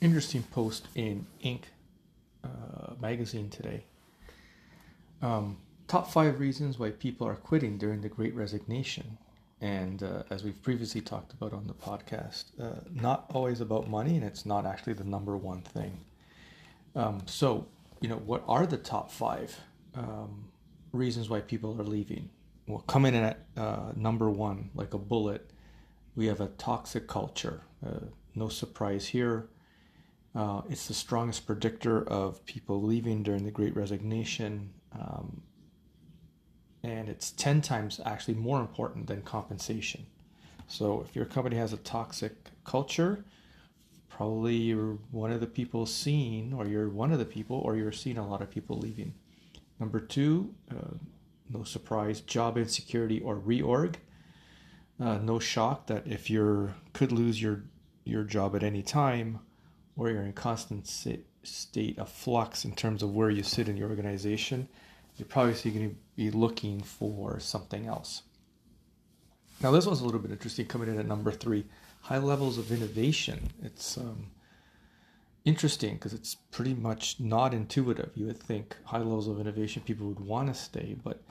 Interesting post in Inc. Uh, magazine today. Um, top five reasons why people are quitting during the Great Resignation. And uh, as we've previously talked about on the podcast, uh, not always about money, and it's not actually the number one thing. Um, so, you know, what are the top five um, reasons why people are leaving? Well, coming in at uh, number one, like a bullet, we have a toxic culture. Uh, no surprise here. Uh, it's the strongest predictor of people leaving during the Great Resignation. Um, and it's 10 times actually more important than compensation. So if your company has a toxic culture, probably you're one of the people seen, or you're one of the people, or you're seeing a lot of people leaving. Number two, uh, no surprise, job insecurity or reorg. Uh, no shock that if you could lose your your job at any time, or you're in a constant state of flux in terms of where you sit in your organization, you're probably going to be looking for something else. Now, this one's a little bit interesting coming in at number three high levels of innovation. It's um, interesting because it's pretty much not intuitive. You would think high levels of innovation, people would want to stay, but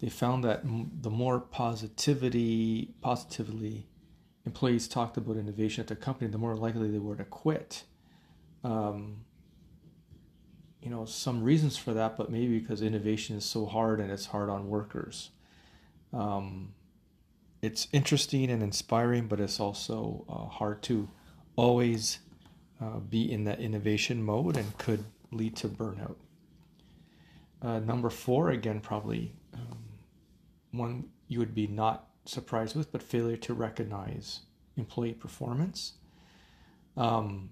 they found that the more positivity, positively employees talked about innovation at the company, the more likely they were to quit. Um, you know some reasons for that, but maybe because innovation is so hard and it's hard on workers. Um, it's interesting and inspiring, but it's also uh, hard to always uh, be in that innovation mode and could lead to burnout. Uh, number four, again, probably um, one you would be not surprised with, but failure to recognize employee performance. Um,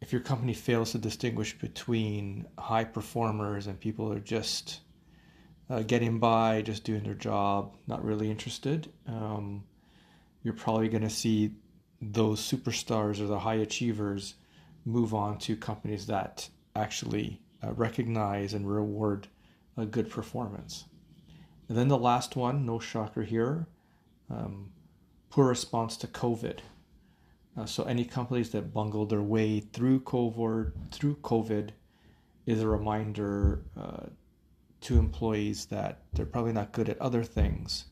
if your company fails to distinguish between high performers and people who are just uh, getting by, just doing their job, not really interested, um, you're probably going to see those superstars or the high achievers move on to companies that actually uh, recognize and reward a good performance. And then the last one, no shocker here, um, poor response to COVID. Uh, so any companies that bungled their way through COVID, through COVID, is a reminder uh, to employees that they're probably not good at other things.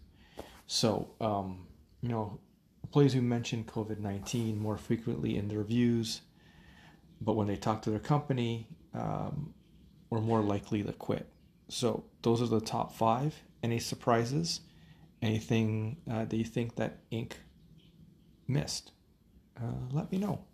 So um, you know, employees who mention COVID nineteen more frequently in their reviews, but when they talk to their company, um, were more likely to quit. So those are the top five. Any surprises? Anything uh, that you think that Inc. missed? uh, let me know.